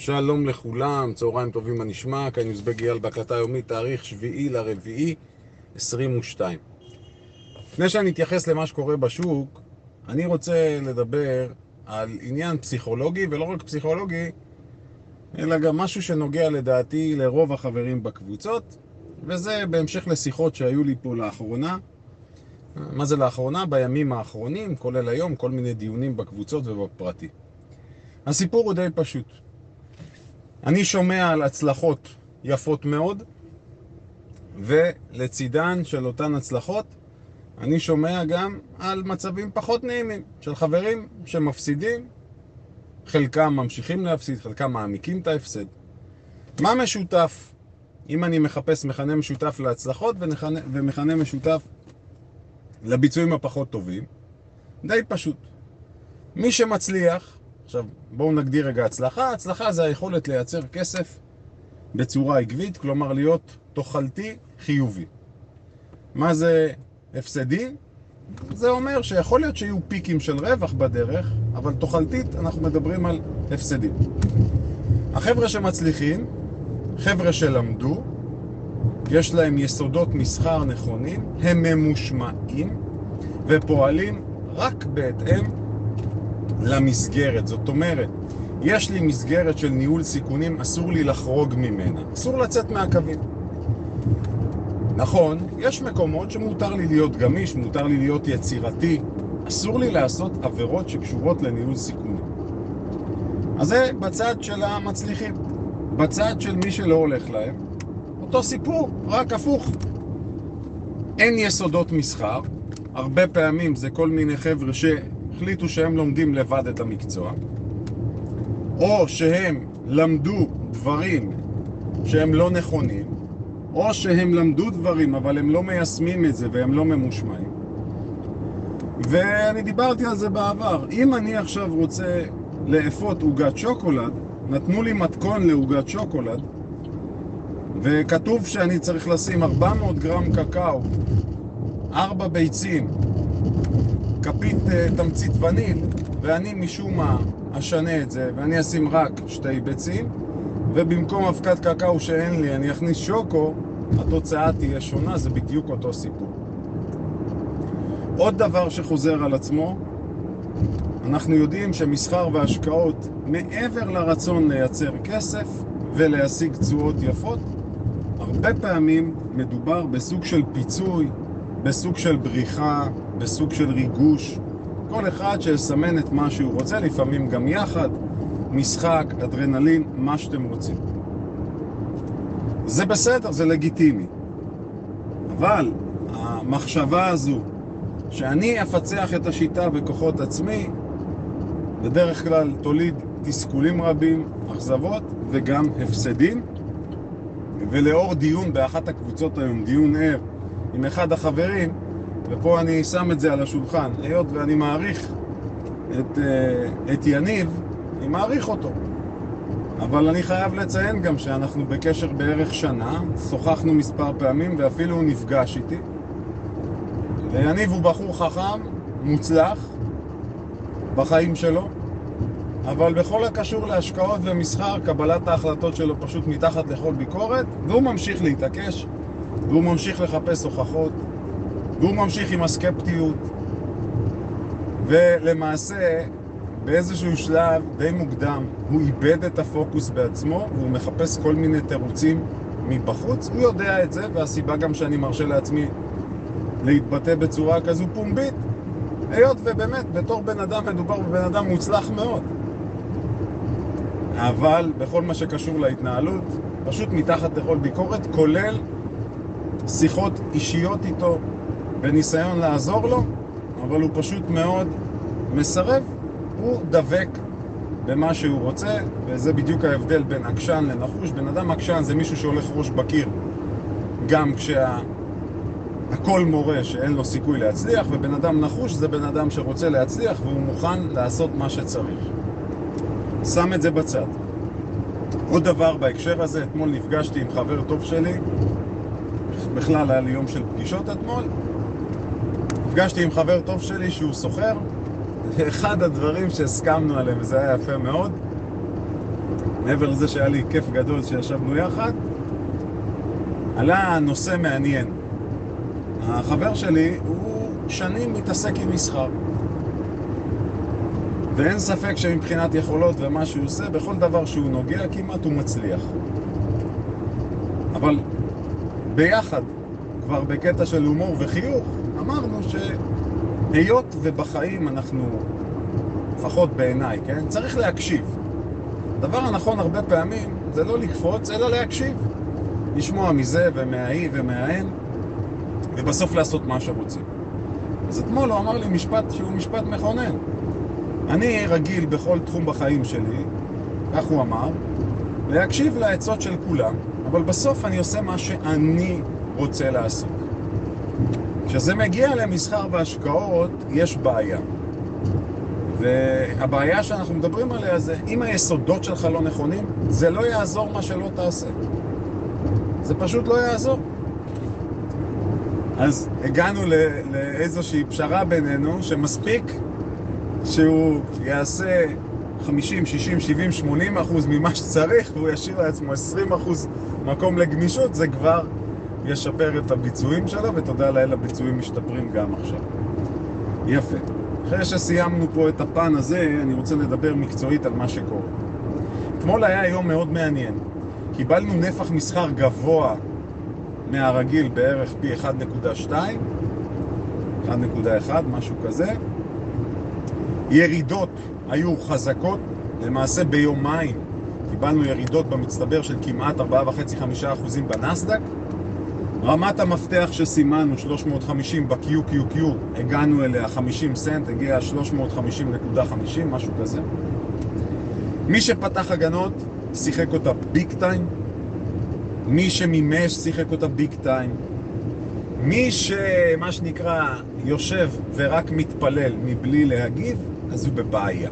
שלום לכולם, צהריים טובים מה נשמע, כאן יוזבג אייל בהקלטה יומית, תאריך שביעי לרביעי 22. לפני שאני אתייחס למה שקורה בשוק, אני רוצה לדבר על עניין פסיכולוגי, ולא רק פסיכולוגי, אלא גם משהו שנוגע לדעתי לרוב החברים בקבוצות, וזה בהמשך לשיחות שהיו לי פה לאחרונה. מה זה לאחרונה? בימים האחרונים, כולל היום, כל מיני דיונים בקבוצות ובפרטי. הסיפור הוא די פשוט. אני שומע על הצלחות יפות מאוד, ולצידן של אותן הצלחות, אני שומע גם על מצבים פחות נעימים של חברים שמפסידים, חלקם ממשיכים להפסיד, חלקם מעמיקים את ההפסד. מה משותף, אם אני מחפש מכנה משותף להצלחות ומכנה משותף לביצועים הפחות טובים? די פשוט. מי שמצליח, עכשיו, בואו נגדיר רגע הצלחה. הצלחה זה היכולת לייצר כסף בצורה עקבית, כלומר להיות תוכלתי חיובי. מה זה הפסדי? זה אומר שיכול להיות שיהיו פיקים של רווח בדרך, אבל תוכלתית אנחנו מדברים על הפסדים. החבר'ה שמצליחים, חבר'ה שלמדו, יש להם יסודות מסחר נכונים, הם ממושמעים ופועלים רק בהתאם למסגרת. זאת אומרת, יש לי מסגרת של ניהול סיכונים, אסור לי לחרוג ממנה. אסור לצאת מהקווים. נכון, יש מקומות שמותר לי להיות גמיש, מותר לי להיות יצירתי. אסור לי לעשות עבירות שקשורות לניהול סיכונים. אז זה בצד של המצליחים. בצד של מי שלא הולך להם, אותו סיפור, רק הפוך. אין יסודות מסחר, הרבה פעמים זה כל מיני חבר'ה ש... החליטו שהם לומדים לבד את המקצוע, או שהם למדו דברים שהם לא נכונים, או שהם למדו דברים אבל הם לא מיישמים את זה והם לא ממושמעים. ואני דיברתי על זה בעבר. אם אני עכשיו רוצה לאפות עוגת שוקולד, נתנו לי מתכון לעוגת שוקולד, וכתוב שאני צריך לשים 400 גרם קקאו, 4 ביצים, כפית אה, תמצית וניל, ואני משום מה אשנה את זה, ואני אשים רק שתי ביצים, ובמקום אבקת קקאו שאין לי אני אכניס שוקו, התוצאה תהיה שונה, זה בדיוק אותו סיפור. עוד דבר שחוזר על עצמו, אנחנו יודעים שמסחר והשקעות, מעבר לרצון לייצר כסף ולהשיג תשואות יפות, הרבה פעמים מדובר בסוג של פיצוי, בסוג של בריחה, בסוג של ריגוש. כל אחד שיסמן את מה שהוא רוצה, לפעמים גם יחד, משחק, אדרנלין, מה שאתם רוצים. זה בסדר, זה לגיטימי. אבל המחשבה הזו, שאני אפצח את השיטה בכוחות עצמי, בדרך כלל תוליד תסכולים רבים, אכזבות וגם הפסדים. ולאור דיון באחת הקבוצות היום, דיון ער עם אחד החברים, ופה אני שם את זה על השולחן, היות ואני מעריך את, אה, את יניב, אני מעריך אותו. אבל אני חייב לציין גם שאנחנו בקשר בערך שנה, שוחחנו מספר פעמים ואפילו הוא נפגש איתי. ויניב הוא בחור חכם, מוצלח, בחיים שלו, אבל בכל הקשור להשקעות ומסחר, קבלת ההחלטות שלו פשוט מתחת לכל ביקורת, והוא ממשיך להתעקש, והוא ממשיך לחפש הוכחות, והוא ממשיך עם הסקפטיות, ולמעשה באיזשהו שלב די מוקדם הוא איבד את הפוקוס בעצמו והוא מחפש כל מיני תירוצים מבחוץ. הוא יודע את זה, והסיבה גם שאני מרשה לעצמי להתבטא בצורה כזו פומבית, היות ובאמת בתור בן אדם מדובר בבן אדם מוצלח מאוד. אבל בכל מה שקשור להתנהלות, פשוט מתחת לכל ביקורת, כולל שיחות אישיות איתו, בניסיון לעזור לו, אבל הוא פשוט מאוד מסרב, הוא דבק במה שהוא רוצה, וזה בדיוק ההבדל בין עקשן לנחוש. בן אדם עקשן זה מישהו שהולך ראש בקיר, גם כשהכל כשה... מורה שאין לו סיכוי להצליח, ובן אדם נחוש זה בן אדם שרוצה להצליח והוא מוכן לעשות מה שצריך. שם את זה בצד. עוד דבר בהקשר הזה, אתמול נפגשתי עם חבר טוב שלי, בכלל היה לי יום של פגישות אתמול, נפגשתי עם חבר טוב שלי שהוא סוחר, ואחד הדברים שהסכמנו עליהם, וזה היה יפה מאוד, מעבר לזה שהיה לי כיף גדול שישבנו יחד, עלה נושא מעניין. החבר שלי הוא שנים מתעסק עם מסחר. ואין ספק שמבחינת יכולות ומה שהוא עושה, בכל דבר שהוא נוגע כמעט הוא מצליח. אבל ביחד, כבר בקטע של הומור וחיוך, אמרנו שהיות ובחיים אנחנו, לפחות בעיניי, כן? צריך להקשיב. הדבר הנכון הרבה פעמים זה לא לקפוץ, אלא להקשיב. לשמוע מזה ומההיא ומההן, ובסוף לעשות מה שרוצים. אז אתמול הוא אמר לי משפט שהוא משפט מכונן. אני רגיל בכל תחום בחיים שלי, כך הוא אמר, להקשיב לעצות של כולם, אבל בסוף אני עושה מה שאני רוצה לעשות. כשזה מגיע למסחר והשקעות, יש בעיה. והבעיה שאנחנו מדברים עליה זה, אם היסודות שלך לא נכונים, זה לא יעזור מה שלא תעשה. זה פשוט לא יעזור. אז הגענו לאיזושהי פשרה בינינו, שמספיק שהוא יעשה 50, 60, 70, 80 אחוז ממה שצריך, והוא ישאיר לעצמו 20 אחוז מקום לגמישות, זה כבר ישפר את הביצועים שלו, ותודה לאל הביצועים משתפרים גם עכשיו. יפה. אחרי שסיימנו פה את הפן הזה, אני רוצה לדבר מקצועית על מה שקורה. אתמול היה יום מאוד מעניין. קיבלנו נפח מסחר גבוה מהרגיל בערך פי 1.2, 1.1, משהו כזה. ירידות היו חזקות, למעשה ביומיים קיבלנו ירידות במצטבר של כמעט 4.5-5% בנסדק. רמת המפתח שסימנו, 350 ב-QQQ, הגענו אליה 50 סנט, הגיע 350.50, משהו כזה. מי שפתח הגנות, שיחק אותה ביג טיים. מי שמימש, שיחק אותה ביג טיים. מי שמה שנקרא יושב ורק מתפלל מבלי להגיב, אז הוא בבעיה.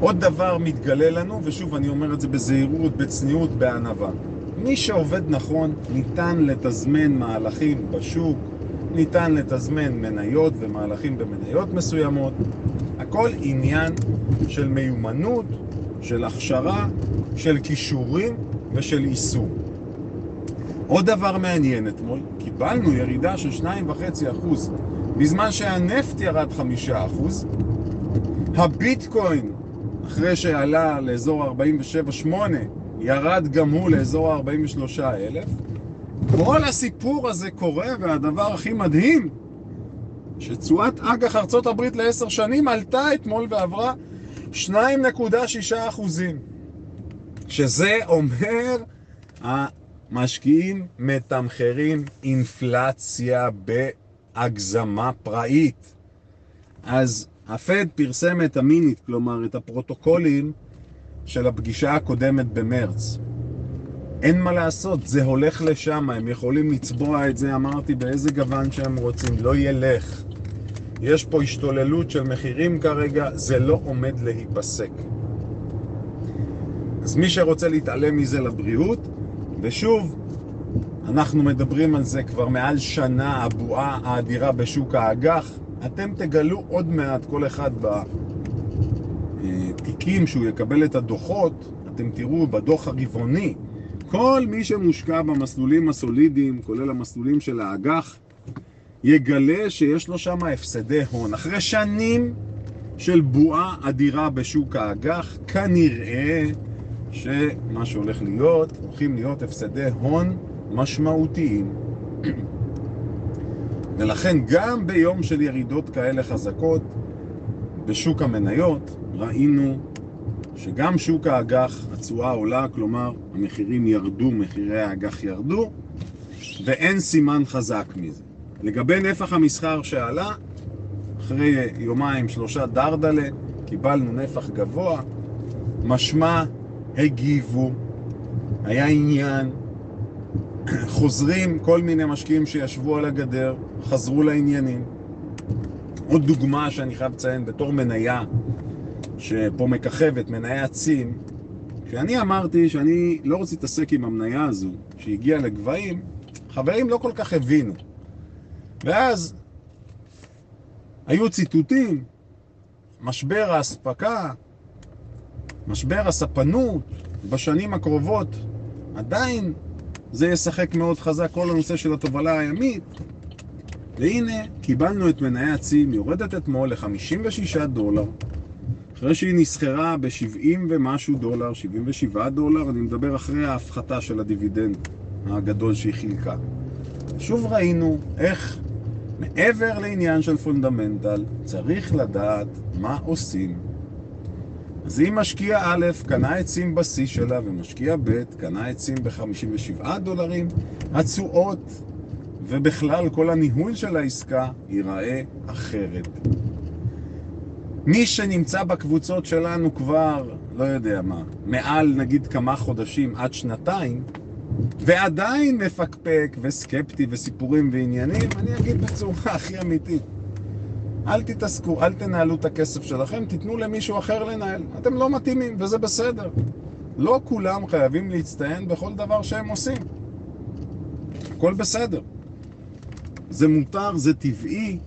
עוד דבר מתגלה לנו, ושוב אני אומר את זה בזהירות, בצניעות, בענווה. מי שעובד נכון, ניתן לתזמן מהלכים בשוק, ניתן לתזמן מניות ומהלכים במניות מסוימות. הכל עניין של מיומנות, של הכשרה, של כישורים ושל יישום. עוד דבר מעניין אתמול, קיבלנו ירידה של 2.5% בזמן שהנפט ירד 5%, הביטקוין, אחרי שעלה לאזור 47.8, ירד גם הוא לאזור ה-43,000. כל הסיפור הזה קורה, והדבר הכי מדהים, שתשואת אג"ח ארצות הברית לעשר שנים עלתה אתמול ועברה 2.6 אחוזים. שזה אומר, המשקיעים מתמחרים אינפלציה בהגזמה פראית. אז הפד פרסם את המינית, כלומר את הפרוטוקולים של הפגישה הקודמת במרץ. אין מה לעשות, זה הולך לשם, הם יכולים לצבוע את זה, אמרתי, באיזה גוון שהם רוצים, לא ילך. יש פה השתוללות של מחירים כרגע, זה לא עומד להיפסק. אז מי שרוצה להתעלם מזה לבריאות, ושוב, אנחנו מדברים על זה כבר מעל שנה, הבועה האדירה בשוק האג"ח, אתם תגלו עוד מעט כל אחד בתיקים שהוא יקבל את הדוחות, אתם תראו בדוח הרבעוני, כל מי שמושקע במסלולים הסולידיים, כולל המסלולים של האג"ח, יגלה שיש לו שם הפסדי הון. אחרי שנים של בועה אדירה בשוק האג"ח, כנראה שמה שהולך להיות, הולכים להיות הפסדי הון משמעותיים. ולכן גם ביום של ירידות כאלה חזקות בשוק המניות, ראינו שגם שוק האג"ח, התשואה עולה, כלומר המחירים ירדו, מחירי האג"ח ירדו, ואין סימן חזק מזה. לגבי נפח המסחר שעלה, אחרי יומיים שלושה דרדלה, קיבלנו נפח גבוה, משמע הגיבו, היה עניין, חוזרים כל מיני משקיעים שישבו על הגדר, חזרו לעניינים. עוד דוגמה שאני חייב לציין בתור מניה שפה מככבת, מניה צים, כשאני אמרתי שאני לא רוצה להתעסק עם המניה הזו, שהגיעה לגבהים, חברים לא כל כך הבינו. ואז היו ציטוטים, משבר האספקה, משבר הספנות, בשנים הקרובות עדיין זה ישחק מאוד חזק כל הנושא של התובלה הימית והנה קיבלנו את מניה הצים יורדת אתמול ל-56 דולר אחרי שהיא נסחרה ב-70 ומשהו דולר, 77 דולר, אני מדבר אחרי ההפחתה של הדיבידנד הגדול שהיא חילקה. שוב ראינו איך מעבר לעניין של fundamental צריך לדעת מה עושים. אז אם משקיע א' קנה צים בשיא שלה ומשקיע ב' קנה צים ב-57 דולרים, התשואות ובכלל כל הניהול של העסקה ייראה אחרת. מי שנמצא בקבוצות שלנו כבר, לא יודע מה, מעל נגיד כמה חודשים עד שנתיים, ועדיין מפקפק וסקפטי וסיפורים ועניינים, אני אגיד בצורה הכי אמיתית. אל תתעסקו, אל תנהלו את הכסף שלכם, תיתנו למישהו אחר לנהל. אתם לא מתאימים, וזה בסדר. לא כולם חייבים להצטיין בכל דבר שהם עושים. הכל בסדר. זה מותר, זה טבעי,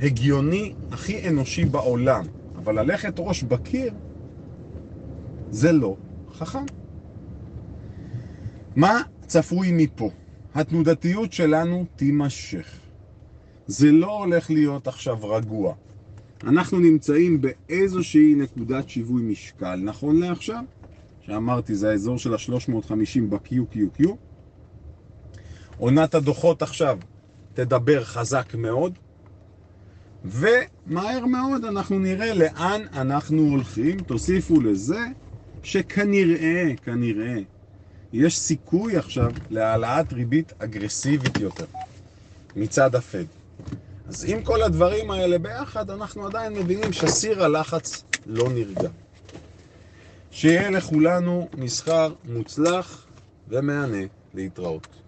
הגיוני, הכי אנושי בעולם. אבל ללכת ראש בקיר זה לא חכם. מה צפוי מפה? התנודתיות שלנו תימשך. זה לא הולך להיות עכשיו רגוע. אנחנו נמצאים באיזושהי נקודת שיווי משקל, נכון לעכשיו? שאמרתי, זה האזור של ה-350 ב-QQQ. עונת הדוחות עכשיו תדבר חזק מאוד, ומהר מאוד אנחנו נראה לאן אנחנו הולכים. תוסיפו לזה שכנראה, כנראה, יש סיכוי עכשיו להעלאת ריבית אגרסיבית יותר מצד הפד. אז עם כל הדברים האלה ביחד, אנחנו עדיין מבינים שסיר הלחץ לא נרגע. שיהיה לכולנו מסחר מוצלח ומהנה להתראות.